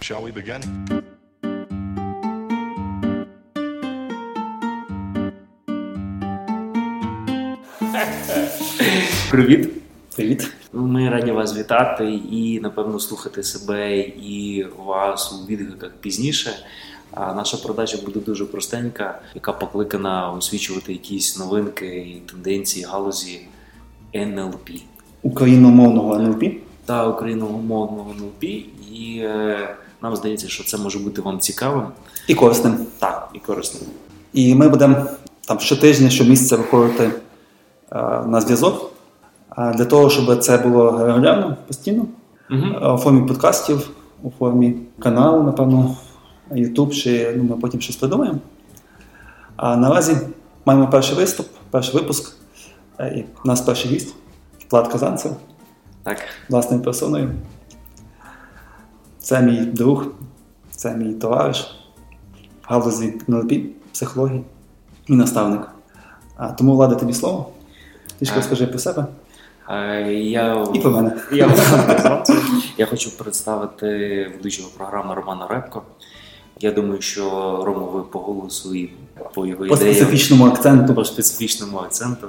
Shall we begin? Привіт! Привіт. Ми раді вас вітати і, напевно, слухати себе і вас у відгуках пізніше. А наша продажа буде дуже простенька, яка покликана освічувати якісь новинки і тенденції галузі НЛП Україномовного НЛП. та україномовного НЛП. І е, нам здається, що це може бути вам цікавим І корисним. так і корисним. І ми будемо там щотижня, щомісяця виходити е, на зв'язок. А для того, щоб це було регулярно, постійно, Угу. е, у формі подкастів, у формі каналу, напевно, YouTube, чи ну, ми потім щось придумаємо. А наразі маємо перший виступ, перший випуск. Е, І у нас перший гість Влад Казанцев, Так. власною персоною. Це мій друг, це мій товариш в галузі НЛП, психології, мій наставник. А, тому Влада, тобі слово. Трішки розкажи про себе Я... і про мене. Я, я хочу представити ведучого програми Романа Репко. Я думаю, що Рома, ви по голосу і по його По специфічному акценту. по специфічному акценту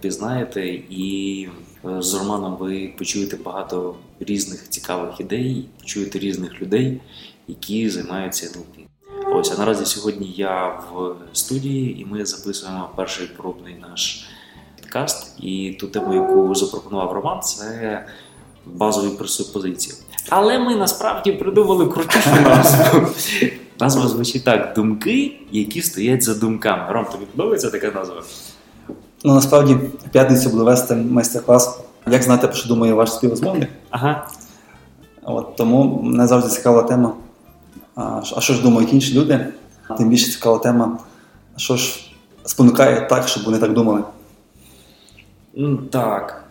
пізнаєте. І е, з Романом ви почуєте багато різних цікавих ідей, почуєте різних людей, які займаються НЛП. Ось, а наразі сьогодні я в студії, і ми записуємо перший пробний наш підкаст. І ту тему, яку запропонував Роман, це базові пресупозиції. Але ми насправді придумали крутішу назву. Назва звучить так: думки, які стоять за думками. Ром, тобі подобається така назва? Ну, насправді, в п'ятницю буду вести майстер-клас, як знати, про що думає ваш співрозмовник. Ага. От, тому мене завжди цікава тема. А, що ж думають інші люди? Тим більше цікава тема, що ж спонукає так, щоб вони так думали. Ну, так.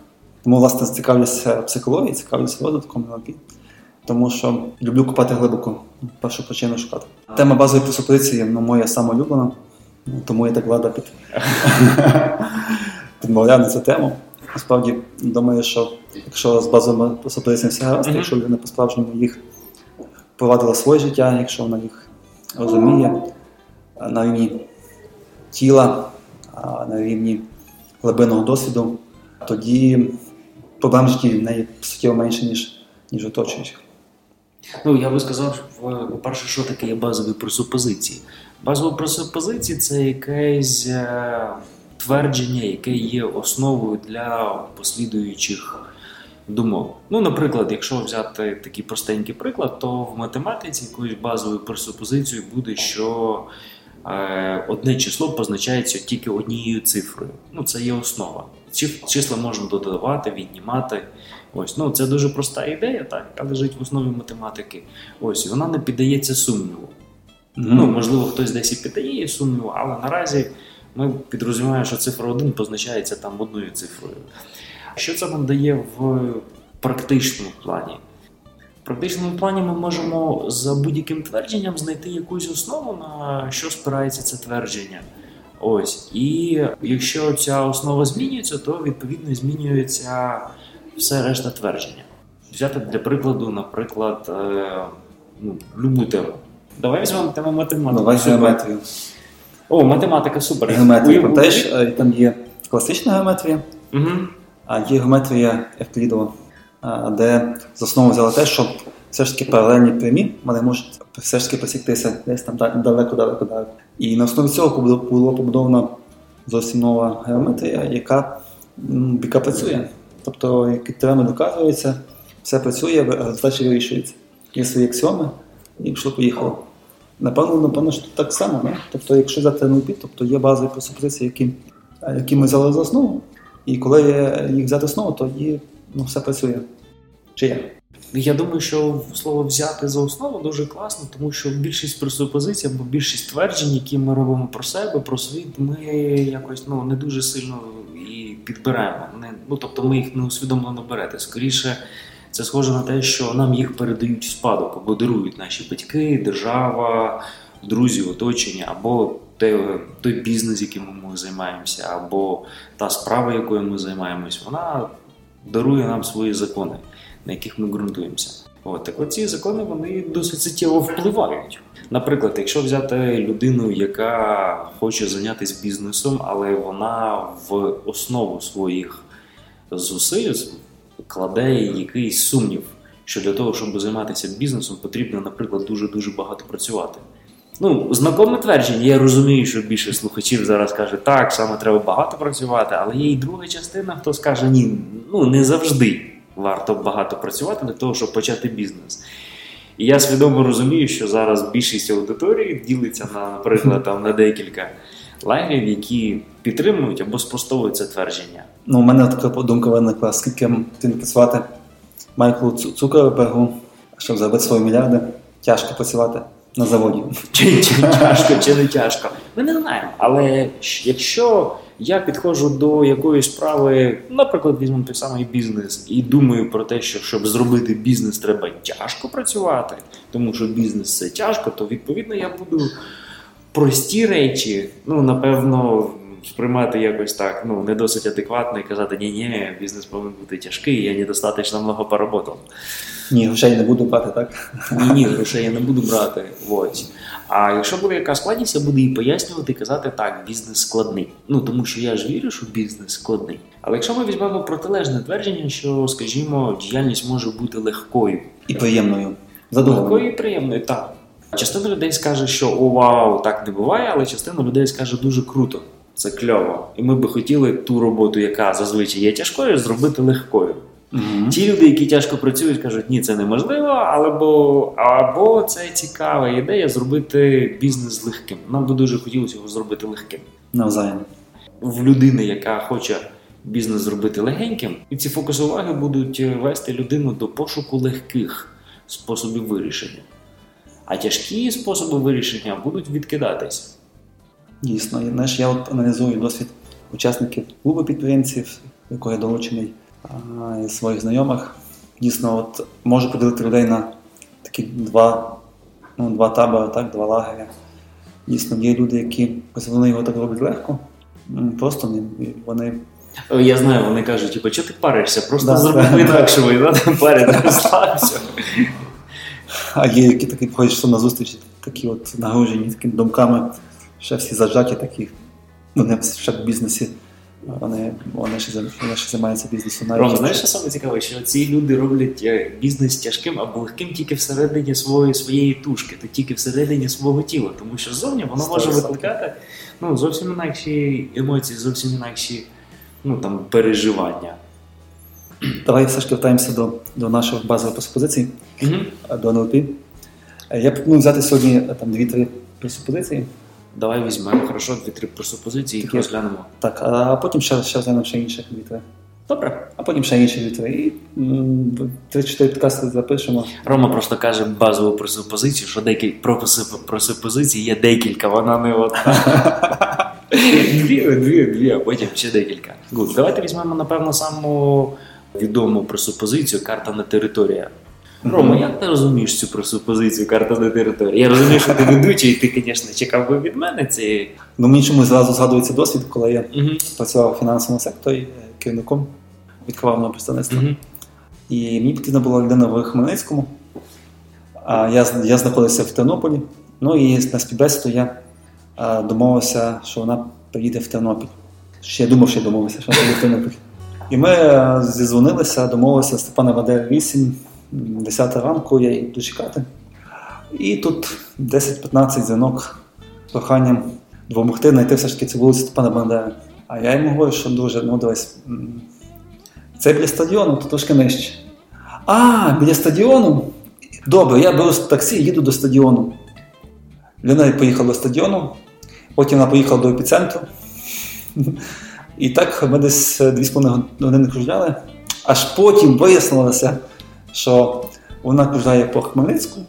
Тому, власне, цікавлюся психологією, цікавлюся розвитком НЛП, тому що люблю копати глибоко, першу причину шукати. Тема базової пресупозиції ну, моя ну, тому я так влада під... підмовляв на цю тему. Насправді думаю, що якщо з базовими пресупозиціями все гаразд, Мгм. якщо людина по-справжньому їх провадила своє життя, якщо вона їх розуміє на рівні тіла, на рівні глибинного досвіду, тоді проблем в житті в неї суттєво менше, ніж, ніж оточуючих. Ну, я би сказав, по-перше, що таке є базові пресупозиції. Базові пресупозиції це якесь е, твердження, яке є основою для послідуючих думок. Ну, наприклад, якщо взяти такий простенький приклад, то в математиці якоюсь базовою пресупозицією буде, що е, одне число позначається тільки однією цифрою. Ну, це є основа. Числа можна додавати, віднімати. Ось, ну це дуже проста ідея, так, яка лежить в основі математики. Ось, і вона не піддається сумніву. Ну, можливо, хтось десь і піддає сумніву, але наразі ми підрозуміємо, що цифра 1 позначається там одною цифрою. Що це нам дає в практичному плані? В практичному плані ми можемо за будь-яким твердженням знайти якусь основу, на що спирається це твердження. Ось. І якщо ця основа змінюється, то відповідно змінюється все решта твердження. Взяти для прикладу, наприклад, е, ну, любу тему. Давай візьмемо тему математики. Давай геометрію. О, математика супер. Геометрія, пам'ятаєш, е, там є класична геометрія, Мгм. а є геометрія Евклідова, а, де за основу взяли те, що все ж таки паралельні прямі вони можуть все ж таки просіктися десь там да- далеко. І на основі цього була побудована зовсім нова геометрія, яка, яка працює. Тобто, які теореми доказуються, все працює, в- задачі вирішується. Є свої аксіоми, і пішло поїхало. Напевно, напевно, що так само. Не? Тобто, якщо взяти НЛП, тобто є базові пресупозиції, які, які ми взяли за основу, і коли їх взяти основу, тоді ну, все працює. Чи як? Я думаю, що слово взяти за основу дуже класно, тому що більшість пресупозицій або більшість тверджень, які ми робимо про себе, про світ, ми якось ну не дуже сильно і підбираємо. Не, ну тобто ми їх не усвідомлено берете. Скоріше, це схоже на те, що нам їх передають в спадок або дарують наші батьки, держава, друзі, оточення, або те, той бізнес, яким ми займаємося, або та справа, якою ми займаємось, вона дарує нам свої закони на яких ми ґрунтуємося. От, так от ці закони вони досить суттєво впливають. Наприклад, якщо взяти людину, яка хоче зайнятися бізнесом, але вона в основу своїх зусиль кладе якийсь сумнів, що для того, щоб займатися бізнесом, потрібно, наприклад, дуже дуже багато працювати. Ну, знакоме твердження, я розумію, що більше слухачів зараз каже, так, саме треба багато працювати, але є і друга частина, хто скаже, ні, ну не завжди варто багато працювати для того, щоб почати бізнес. І я свідомо розумію, що зараз більшість аудиторії ділиться на, наприклад, там на декілька лагерів, які підтримують або спростовують це твердження. Ну, у мене така думка виникла, скільки потрібно працювати Майклу Цукербергу, щоб заробити свої мільярди, тяжко працювати на заводі. Чи, чи тяжко, чи не тяжко. Ми не знаємо. Але якщо я підходжу до якоїсь справи, наприклад, візьмемо той самий бізнес, і думаю про те, що щоб зробити бізнес, треба тяжко працювати, тому що бізнес це тяжко, то відповідно я буду прості речі, ну напевно. Сприймати якось так, ну не досить адекватно і казати, ні, ні, бізнес повинен бути тяжкий, я недостатньо много поработав. Ні, грошей не буду брати, так? Ні, ні, грошей я не буду брати. Ось. А якщо буде яка складність, я буду їй пояснювати і казати, так, бізнес складний. Ну тому що я ж вірю, що бізнес складний. Але якщо ми візьмемо протилежне твердження, що, скажімо, діяльність може бути легкою і приємною. Легкою і приємною, так. Частина людей скаже, що о, вау, так не буває, але частина людей скаже дуже круто. Це кльово. І ми би хотіли ту роботу, яка зазвичай є тяжкою, зробити легкою. Mm-hmm. Ті люди, які тяжко працюють, кажуть, ні, це неможливо, або або це цікава ідея зробити бізнес легким. Нам би дуже хотілося його зробити легким. Навзаєм. В людини, яка хоче бізнес зробити легеньким, і ці фокуси уваги будуть вести людину до пошуку легких способів вирішення. А тяжкі способи вирішення будуть відкидатись. Дійсно, знаєш, я от аналізую досвід учасників клубу підприємців, якого я долучений і своїх знайомих. Дійсно, от можу поділити людей на такі два ну, два табори, так, два лагеря. Дійсно, є люди, які вони його так роблять легко, просто вони. Я знаю, вони кажуть, типу, що ти паришся, просто да, зроби да, інакшого, і надо пари розслабся. А є, які такі ходять на зустрічі, такі от нагружені такими думками, ще всі зажаті такі, вони ще в бізнесі. Вони вони ще вони ще займаються бізнесом. Ром, знаєш, що саме цікаве, що ці люди роблять е, бізнес тяжким або легким тільки всередині своєї своєї тушки, то тільки всередині свого тіла, тому що ззовні воно може викликати ну, зовсім інакші емоції, зовсім інакші ну, там, переживання. Давай все ж вертаємося до до наших базових пресупозицій, mm-hmm. до НЛП. Я пропоную взяти сьогодні там дві-три пресупозиції. Давай візьмемо хорошо дві-три пресупозиції і розглянемо. Так, а потім ще ще розглянемо ще інших дві-три. Добре. А потім ще інші дві-три. І три-чотири підкасти запишемо. Рома просто каже базову пресупозицію, що декілька про пресупозиції є декілька, вона не одна. Дві, дві, дві, а потім ще декілька. Давайте візьмемо, напевно, саму відому пресупозицію карта на територія. Рома, як ти розумієш цю пресупозицію карта на території? Я розумію, що ти ведучий, і ти, звісно, чекав би від мене цієї. Ну, мені чомусь зразу згадується досвід, коли я працював у фінансовому секторі е, керівником, відкривав на представництво. І мені потрібна була людина в Хмельницькому. А я я знаходився в Тернополі. Ну і на співбесіду я а, домовився, що вона приїде в Тернопіль. Ще я думав, що я домовився, що вона приїде в Тернопіль. І ми е, зізвонилися, домовилися Степана Вадер 8. 10 ранку я йду чекати. І тут 10-15 дзвінок з проханням допомогти знайти все ж таки цю вулицю Степана Бандери. А я йому говорю, що дуже, ну дивись, це біля стадіону, то трошки нижче. А, біля стадіону? Добре, я беру таксі і їду до стадіону. Людина поїхала до стадіону, потім вона поїхала до епіцентру. І так ми десь 2,5 години кружляли, аж потім вияснилося що вона кружляє по Хмельницьку,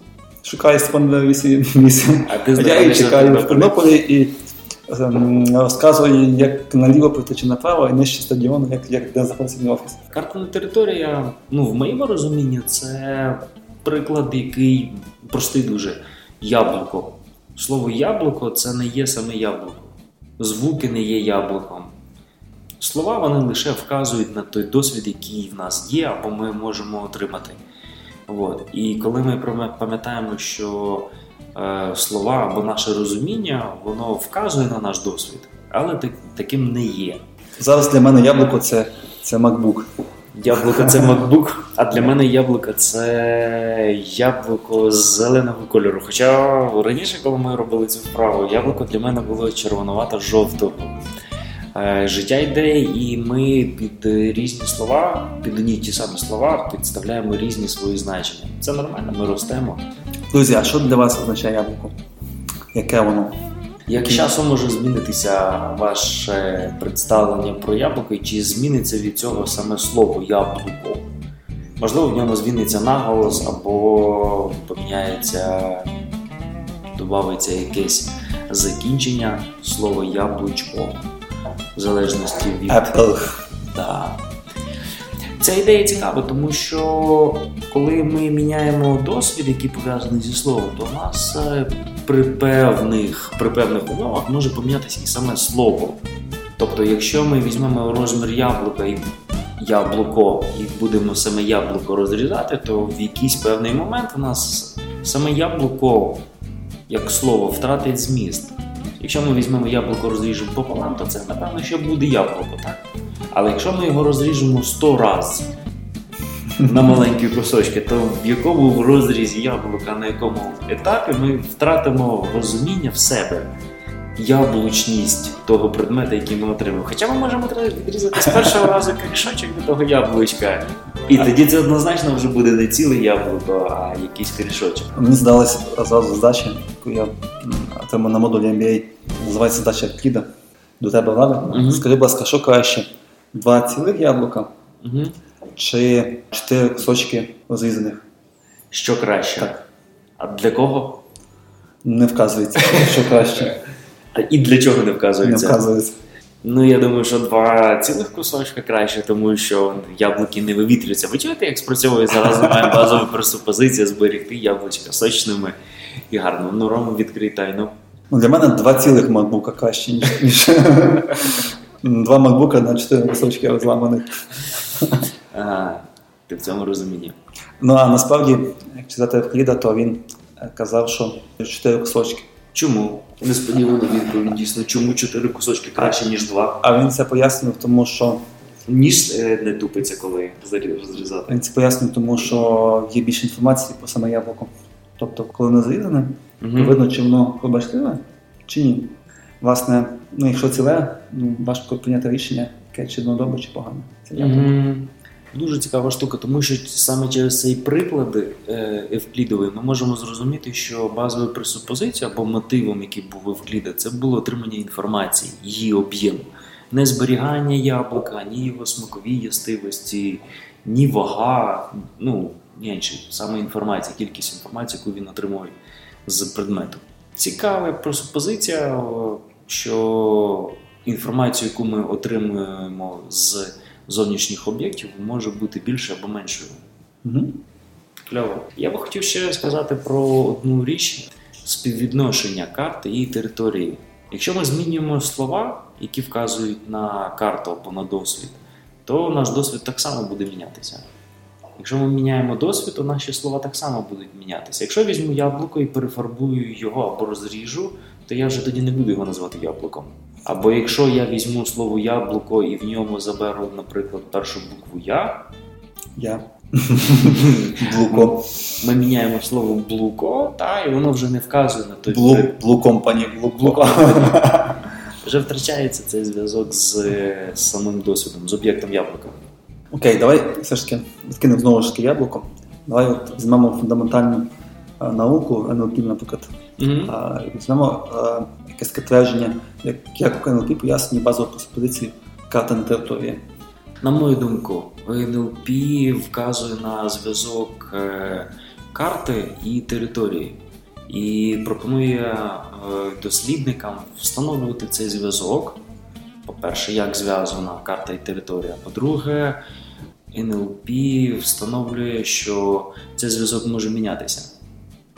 шукає спонда 8. А, я її чекаю в Тернополі і ем, розказує, як наліво прийти чи направо, і нижче стадіону, як, як де знаходиться мій офіс. Картна територія, ну в моєму розумінні, це приклад, який простий дуже яблуко. Слово яблуко це не є саме яблуко. Звуки не є яблуком. Слова вони лише вказують на той досвід, який в нас є, або ми можемо отримати. От. І коли ми пам'ятаємо, що е, слова або наше розуміння, воно вказує на наш досвід, але так, таким не є. Зараз для мене яблуко це, це MacBook. Яблуко це MacBook, а для мене яблуко це яблуко зеленого кольору. Хоча раніше, коли ми робили цю вправу, яблуко для мене було червонувато-жовтого. Е, Життя йде, і ми під різні слова, під одні ті самі слова, підставляємо різні свої значення. Це нормально, ми ростемо. Друзі, а що для вас означає яблуко? Яке воно? Як часом може змінитися ваше представлення про яблуко, і чи зміниться від цього саме слово яблуко? Можливо, в ньому зміниться наголос або поміняється, додається якесь закінчення слова яблучко, в залежності від Apple. Да. Ця ідея цікава, тому що коли ми міняємо досвід, який пов'язаний зі словом, то в нас е, при певних, при певних умовах може помінятися і саме слово. Тобто, якщо ми візьмемо розмір яблука і яблуко і будемо саме яблуко розрізати, то в якийсь певний момент у нас саме яблуко як слово втратить зміст. Якщо ми візьмемо яблуко, розріжемо пополам, то це напевно що буде яблуко, так? Але якщо ми його розріжемо 100 разів на маленькі кусочки, то в якому розрізі яблука, на якому етапі ми втратимо розуміння в себе, яблучність того предмета, який ми отримаємо. Хоча ми можемо відрізати з першого разу корішочок від того яблучка. І тоді це однозначно вже буде не ціле яблуко, а якийсь корішочок. Мені здалася зразу задача, яку я отримав на модулі MBA, називається задача Евкліда. До тебе Влада. Мгм. Скажи, будь ласка, що краще? Два цілих яблука Угу. чи чотири кусочки розрізаних? Що краще? Так. А для кого? Не вказується, що краще. А і для чого не вказується? Не вказується? Ну, я думаю, що два цілих кусочка краще, тому що яблуки не вивітрюються. Ви чуєте, як спрацьовує зараз немає базова пресупозиція зберегти яблучка сочними і гарними. Ну, Рому відкрий тайну. Ну, для мене два цілих макбука краще, ніж, два макбука на чотири кусочки розламаних. А, ти в цьому розумінні. Ну а насправді, як читати Евкліда, то він е, казав, що чотири кусочки. Чому? Несподівана відповідь дійсно. Чому чотири кусочки краще, ніж два? А він це пояснював, тому що Ніж е, не тупиться, коли розрізати. він це пояснює, тому що є більше інформації про саме яблуко. Тобто, коли воно зрізане, то видно, чи воно пробачливе, чи ні. Власне, ну якщо ціле, ну важко прийняти рішення, яке чи воно добре, чи погане. Це яблуко. Мгм. Дуже цікава штука, тому що саме через цей приклади е, Евклідовий ми можемо зрозуміти, що базовою пресупозицією або мотивом, який був Евкліда, це було отримання інформації, її об'єму. Не зберігання яблука, ні його смакові ястивості, ні вага, ну ні інші, саме інформація, кількість інформації, яку він отримує з предмету. Цікава пресупозиція, о, що інформацію, яку ми отримуємо з зовнішніх об'єктів може бути більше або меншою. Мгм. Кльово. Я би хотів ще сказати про одну річ: співвідношення карти і території. Якщо ми змінюємо слова, які вказують на карту або на досвід, то наш досвід так само буде мінятися. Якщо ми міняємо досвід, то наші слова так само будуть мінятися. Якщо я візьму яблуко і перефарбую його або розріжу, то я вже тоді не буду його називати яблуком. Або якщо я візьму слово яблуко і в ньому заберу, наприклад, першу букву Я, Я. Блуко. ми міняємо слово блуко, та, і воно вже не вказує на той Блу. Блуко. Вже втрачається цей зв'язок з, е, самим досвідом, з об'єктом яблука. Окей, давай все ж таки відкинемо знову ж таки яблуко. Давай от візьмемо фундаментальну е, науку, НЛП, наприклад. Угу. А, Візьмемо е, якесь таке твердження, як, як у НЛП пояснює базову пропозиції карта на території. На мою думку, НЛП вказує на зв'язок е, карти і території. І пропонує е, дослідникам встановлювати цей зв'язок. По-перше, як зв'язана карта і територія. По-друге, НЛП встановлює, що цей зв'язок може мінятися.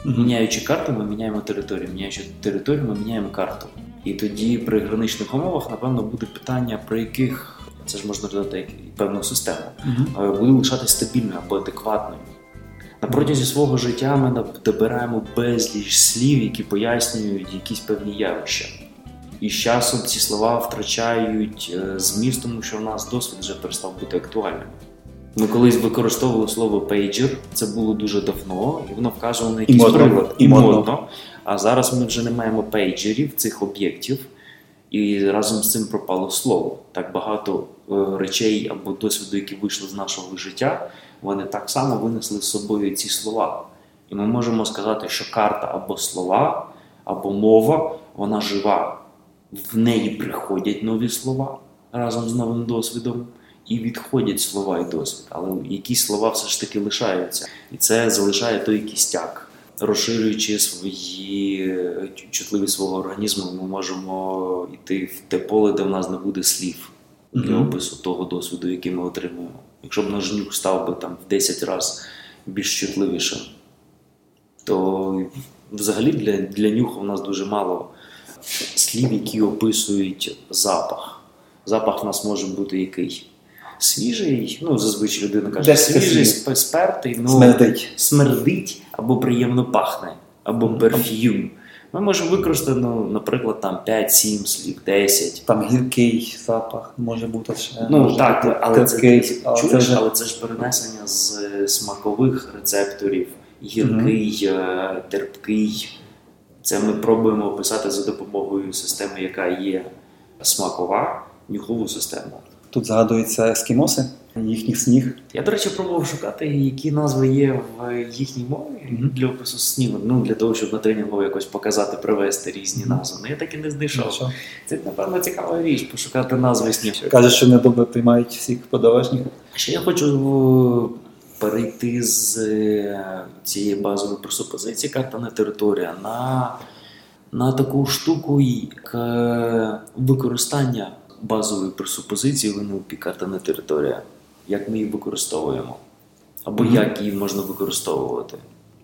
Міняючи карту, ми міняємо територію. Міняючи територію, ми міняємо карту. І тоді при граничних умовах, напевно, буде питання, при яких це ж можна додати як певну систему, е, буде лишатися стабільною або адекватною. На протязі свого життя ми добираємо безліч слів, які пояснюють якісь певні явища. І з часом ці слова втрачають е, зміст, тому що в нас досвід вже перестав бути актуальним. Ми колись використовували слово пейджер, це було дуже давно, і воно вказувало на якийсь модно, і модно. А зараз ми вже не маємо пейджерів, цих об'єктів, і разом з цим пропало слово. Так багато е, речей або досвіду, які вийшли з нашого життя, вони так само винесли з собою ці слова. І ми можемо сказати, що карта або слова, або мова, вона жива. В неї приходять нові слова разом з новим досвідом, і відходять слова і досвід. Але якісь слова все ж таки лишаються. І це залишає той кістяк. Розширюючи свої чутливість свого організму, ми можемо йти в те поле, де в нас не буде слів для Мгм. опису того досвіду, який ми отримуємо. Якщо б наш нюх став би там в 10 разів більш чутливішим, то взагалі для, для нюху в нас дуже мало слів, які описують запах. Запах в нас може бути який? Свіжий, ну зазвичай людина каже, свіжий, свіжий. спертий, ну, Смердить. смердить або приємно пахне, або перф'юм. Ми можемо використати, ну, наприклад, там 5-7 слів, 10. Там гіркий запах може бути ще. Ну може так, бути але це, але чуєш, це вже- але це ж перенесення з смакових рецепторів, гіркий, е, терпкий. Це ми пробуємо описати за допомогою системи, яка є смакова, нюхову систему. Тут згадуються ескімоси, їхній сніг. Я, до речі, пробував шукати, які назви є в їхній мові Мгм. для опису снігу. Ну для того, щоб на тренінгу якось показати, привести різні Мгм. назви. Ну я так і не знайшов. Що? Це напевно цікава річ, пошукати назви снігу. Каже, що недобре приймають всіх подорожніх. Ще я хочу е, перейти з е, цієї базової пресупозиції карта не територія на, на таку штуку, як е, використання базової пресупозиції в НЛП карта не територія. Як ми її використовуємо, або Мгм. як її можна використовувати.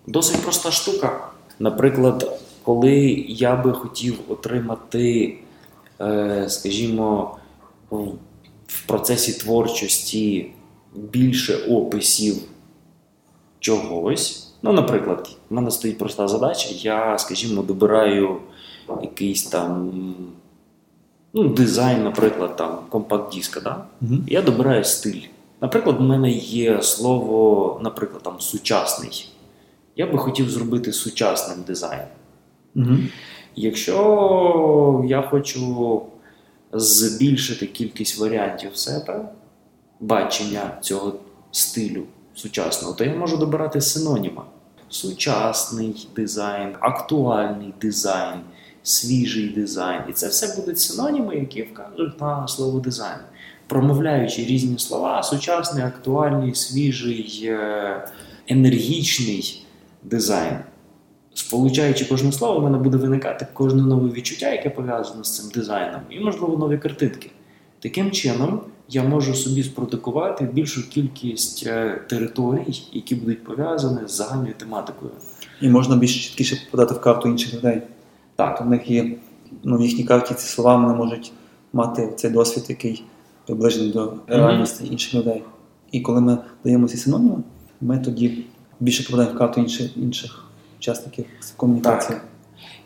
Досить проста штука. Наприклад, коли я би хотів отримати, е, скажімо, в- в процесі творчості більше описів чогось. Ну, наприклад, в мене стоїть проста задача, я, скажімо, добираю якийсь там ну, дизайн, наприклад, там компакт-диска. Да? Угу. Я добираю стиль. Наприклад, в мене є слово, наприклад, там сучасний. Я би хотів зробити сучасним дизайн. Угу. Якщо я хочу збільшити кількість варіантів себе, бачення цього стилю сучасного, то я можу добирати синоніми. Сучасний дизайн, актуальний дизайн, свіжий дизайн. І це все будуть синоніми, які вказують на слово дизайн. Промовляючи різні слова, сучасний, актуальний, свіжий, е, енергічний дизайн. Сполучаючи кожне слово, в мене буде виникати кожне нове відчуття, яке пов'язане з цим дизайном, і, можливо, нові картинки. Таким чином, я можу собі спродукувати більшу кількість е, територій, які будуть пов'язані з загальною тематикою. І можна більш чіткіше попадати в карту інших людей. Так, У них є ну, в їхній карті ці слова вони можуть мати цей досвід, який приближений до реальності інших людей. І коли ми даємо ці синоніми, ми тоді більше попадаємо в карту інших, інших учасників комунікації. Так.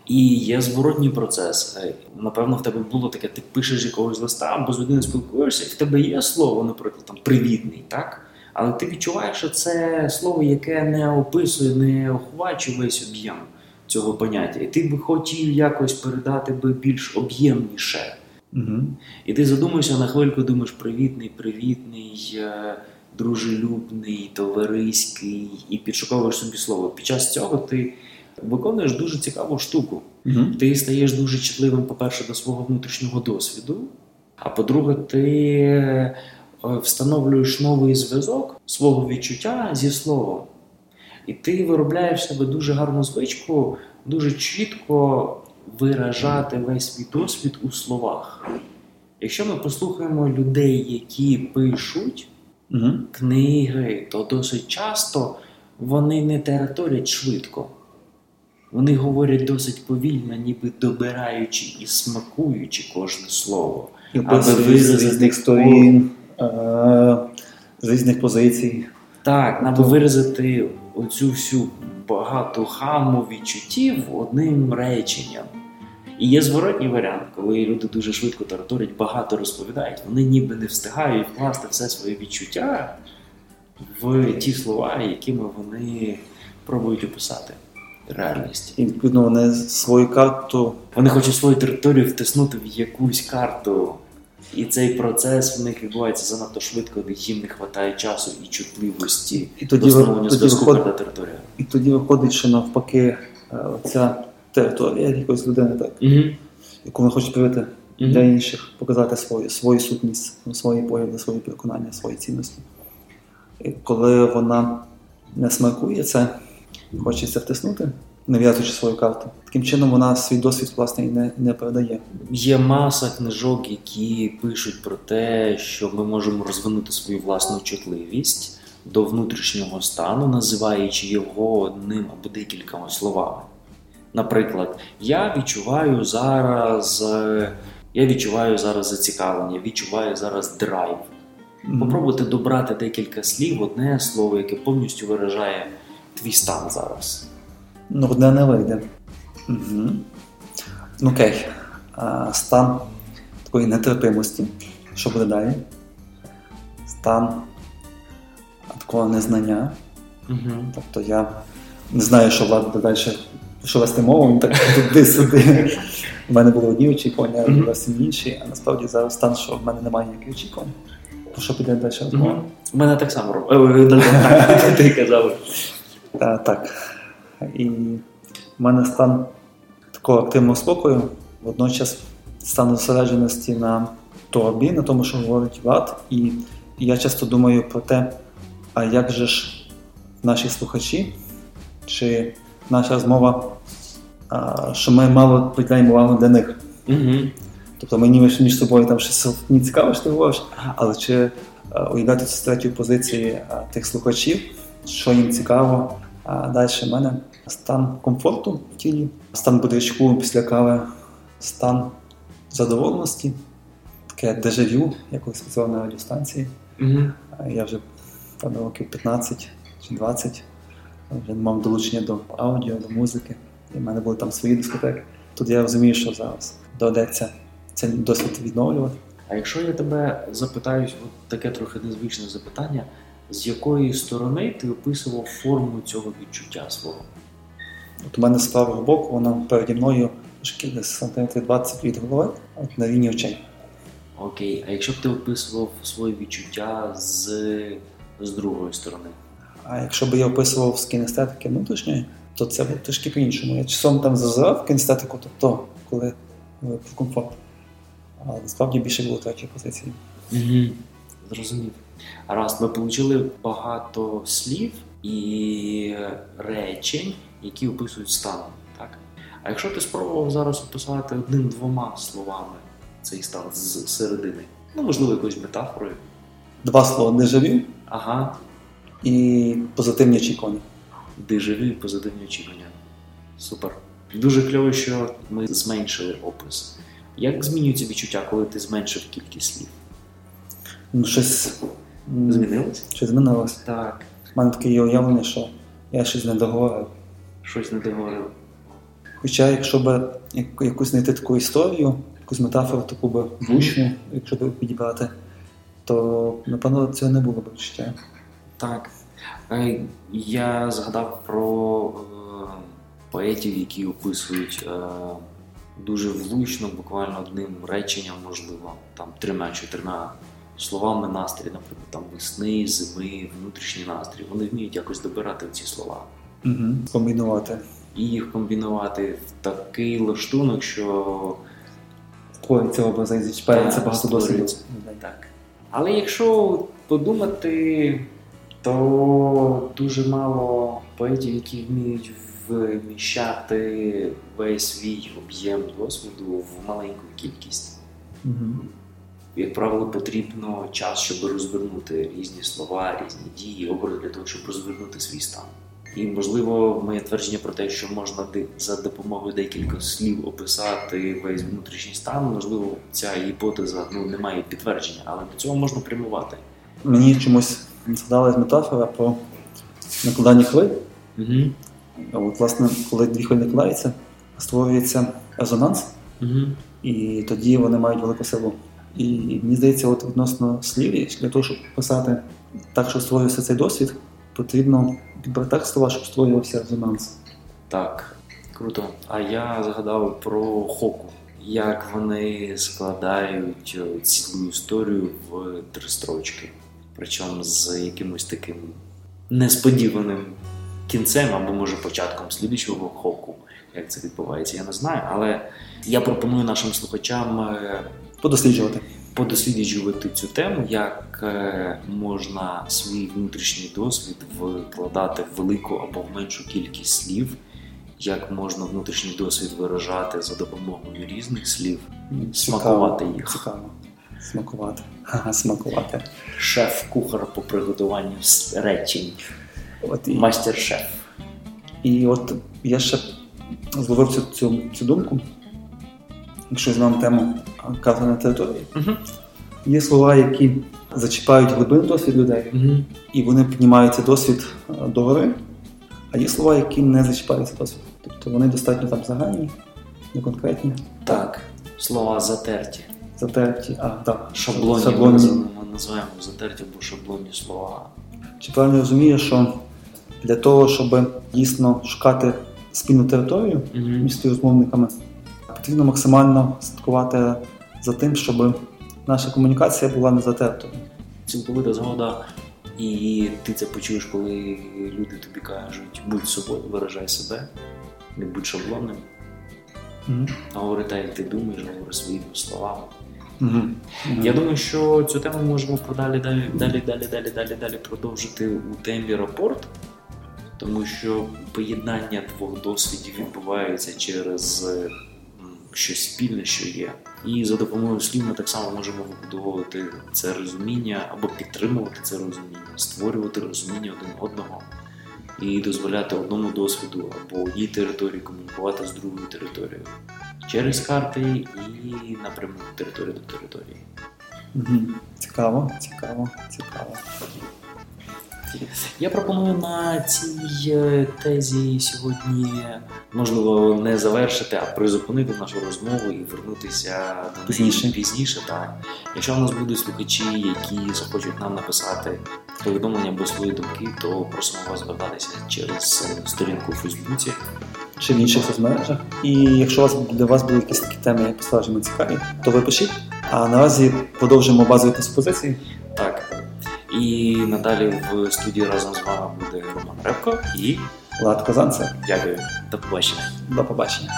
І є зворотній процес. Е, Напевно, в тебе було таке, ти пишеш якогось листа або з людиною спілкуєшся, і в тебе є слово, наприклад, там привітний, так? Але ти відчуваєш, що це слово, яке не описує, не охвачує весь об'єм цього поняття. І ти би хотів якось передати би більш об'ємніше. Угу. І ти задумаєшся на хвильку, думаєш, привітний, привітний, е, дружелюбний, товариський, і підшуковуєш собі слово. Під час цього ти виконуєш дуже цікаву штуку. Угу. Ти стаєш дуже чутливим, по-перше, до свого внутрішнього досвіду, а по-друге, ти е, встановлюєш новий зв'язок свого відчуття зі словом. І ти виробляєш себе дуже гарну звичку, дуже чітко виражати весь свій досвід у словах. Якщо ми послухаємо людей, які пишуть Угу. книги, то досить часто вони не територять швидко. Вони говорять досить повільно, ніби добираючи і смакуючи кожне слово. І Аби з різних сторін, е, з різних позицій. Так, аби виразити оцю всю багату хаму відчуттів одним реченням. І є зворотній варіант, коли люди дуже швидко тараторять, багато розповідають, вони ніби не встигають вкласти все своє відчуття в ті слова, якими вони пробують описати реальність. І відповідно вони свою карту Вони хочуть свою територію втиснути в якусь карту. І цей процес в них відбувається занадто швидко, їм не вистачає часу і чутливості І тоді до встановлення зв'язку виходить- карта територія. І тоді виходить, що навпаки е, ця територія якоїсь людини, так, Угу. яку вони хочуть привити Мгм. для інших, показати свою, свою сутність, свої погляди, свої переконання, свої цінності. І коли вона не смакує це, хочеться втиснути, нав'язуючи свою карту. Таким чином вона свій досвід власне і не, не передає. Є маса книжок, які пишуть про те, що ми можемо розвинути свою власну чутливість до внутрішнього стану, називаючи його одним або декількома словами. Наприклад, я відчуваю зараз, е, я відчуваю зараз зацікавлення, відчуваю зараз драйв. Мгм. Попробуйте добрати декілька слів, одне слово, яке повністю виражає твій стан зараз. Ну, одне не вийде. Угу. Ну, окей. А, стан такої нетерпимості. Що буде далі? Стан такого незнання. Угу. Тобто я не знаю, що влада буде далі, що вести мову, він так туди-сюди. У мене були одні очікування, Мгм. зовсім інші, а насправді зараз стан, що в мене немає ніяких очікувань. Про що піде далі розмова? У мене так само робить. Ти казав. Та, так. І в мене стан такого активного спокою, водночас стан зосередженості на тобі, на тому, що говорить Влад. І, я часто думаю про те, а як же ж наші слухачі, чи наша розмова, що ми мало приділяємо увагу для них. Угу. Тобто ми ніби між собою там щось не цікаво, що ти говориш, але чи е, уявляти з третьої позиції е, тих слухачів, що їм цікаво. А далі в мене стан комфорту в тілі, стан бодрячку після кави, стан задоволеності, таке дежавю, я колись працював на радіостанції. Е, Я вже там років 15 чи 20 вже мав долучення до аудіо, до музики. І в мене були там свої дискотеки. Тут я розумію, що зараз доведеться цей досвід відновлювати. А якщо я тебе запитаю, от таке трохи незвичне запитання, з якої сторони ти описував форму цього відчуття свого? От у мене з правого боку, вона переді мною шкіль десь сантиметрів 20 від голови, от на рівні очей. Окей, а якщо б ти описував своє відчуття з, з другої сторони? А якщо б я описував з кінестетики внутрішньої, то це було трішки по-іншому. Я часом там зазирав кінестетику, тобто коли е, про комфорт. Але насправді більше було третьої позиції. Угу. Зрозумів. Раз, ми отримали багато слів і речень, які описують стан. Так? А якщо ти спробував зараз описати одним-двома словами цей стан з середини, ну можливо, якоюсь метафорою. Два слова дежавю Ага, і позитивні очікування. дежавю і позитивні очікування. Супер. Дуже кльово, що ми зменшили опис. Як змінюється відчуття, коли ти зменшив кількість слів? Ну, щось, Змінилось? щось змінилося. Так, У мене таке є уявлення, що я щось не договорив. щось не договорив. Хоча, якщо б якусь знайти таку історію, якусь метафору таку би влучну, якщо б підібрати, то напевно цього не було б відчуття. Так. Е, Я згадав про е, поетів, які описують е, дуже влучно, буквально одним реченням, можливо, там трьома-чотирма словами настрій, наприклад, там весни, зими, внутрішній настрій. Вони вміють якось добирати ці слова. Угу. Комбінувати. І їх комбінувати в такий лаштунок, що Входить образи зачіпається багато досвіду. Так. Але якщо подумати, то дуже мало поетів, які вміють вміщати весь свій об'єм досвіду в маленьку кількість. Угу. Як правило, потрібно час, щоб розвернути різні слова, різні дії, образи для того, щоб розвернути свій стан. І можливо, моє твердження про те, що можна за допомогою декількох слів описати весь внутрішній стан, можливо, ця гіпотеза ну, не має підтвердження, але до цього можна прямувати. Мені чомусь згадалась метафора про накладання хвиль. Угу. От, власне, коли дві хвилі накладаються, створюється резонанс, Угу. і тоді вони мають велику силу. І мені здається, от відносно слів, для того, щоб писати так, щоб створювався цей досвід, потрібно підбирати так слова, щоб створювався резонанс. Так, круто. А я згадав про хоку. Як вони складають е, цілу історію в три строчки. Причому з якимось таким несподіваним кінцем або може початком слідчого хоку. Як це відбувається, я не знаю. Але я пропоную нашим слухачам е, Подосліджувати. подосліджувати цю тему, як е, можна свій внутрішній досвід вкладати в велику або в меншу кількість слів, як можна внутрішній досвід виражати за допомогою різних слів, смакувати їх. Цікаво. Смакувати. Ха-ха, смакувати. Шеф-кухар по приготуванню речень, От і, майстер-шеф. і от я ще зловив цю, цю, цю думку. Якщо візьмемо тему а, карти на території, Угу. є слова, які зачіпають глибин досвід людей, Угу. і вони піднімають цей досвід е, до гори, а є слова, які не зачіпають цей досвід. Тобто вони достатньо там загальні, не конкретні, Так, слова затерті. затерті, а так, Шаблонні, ми шаблонні. називаємо- ми називаємо затерті або шаблонні слова. Чи правильно розумію, що для того, щоб дійсно шукати спільну територію Угу. між співрозмовниками, потрібно максимально слідкувати за тим, щоб наша комунікація була не затертою. цілковита згода, і ти це почуєш, коли люди тобі кажуть, будь собою, виражай себе, не будь шаблонним, а говори так, як ти думаєш, говори своїми словами. Мгм. Я думаю, що цю тему можемо подалі далі, далі, далі, далі, далі, далі продовжити у темі рапорт, тому що поєднання двох досвідів відбувається через щось спільне, що є. І за допомогою слів ми так само можемо вибудовувати це розуміння або підтримувати це розуміння, створювати розуміння один одного і дозволяти одному досвіду або одній території комунікувати з другою територією через карти і напряму території до території. Цікаво, цікаво, цікаво. Я пропоную на цій е, тезі сьогодні можливо не завершити, а призупинити нашу розмову і вернутися до неї Пізніше. пізніше. Так. Якщо в нас будуть слухачі, які захочуть нам написати повідомлення або свої думки, то просимо вас звертатися через сторінку у Фейсбуці. Чи в інших соцмережах. І якщо у вас для вас були якісь такі теми, як посаджені цікаві, то ви пишіть. А наразі продовжуємо базові презупозиції. Так. І надалі в студії разом з вами буде Роман Репко і Влад Козанцев. дякую. До побачення. До побачення.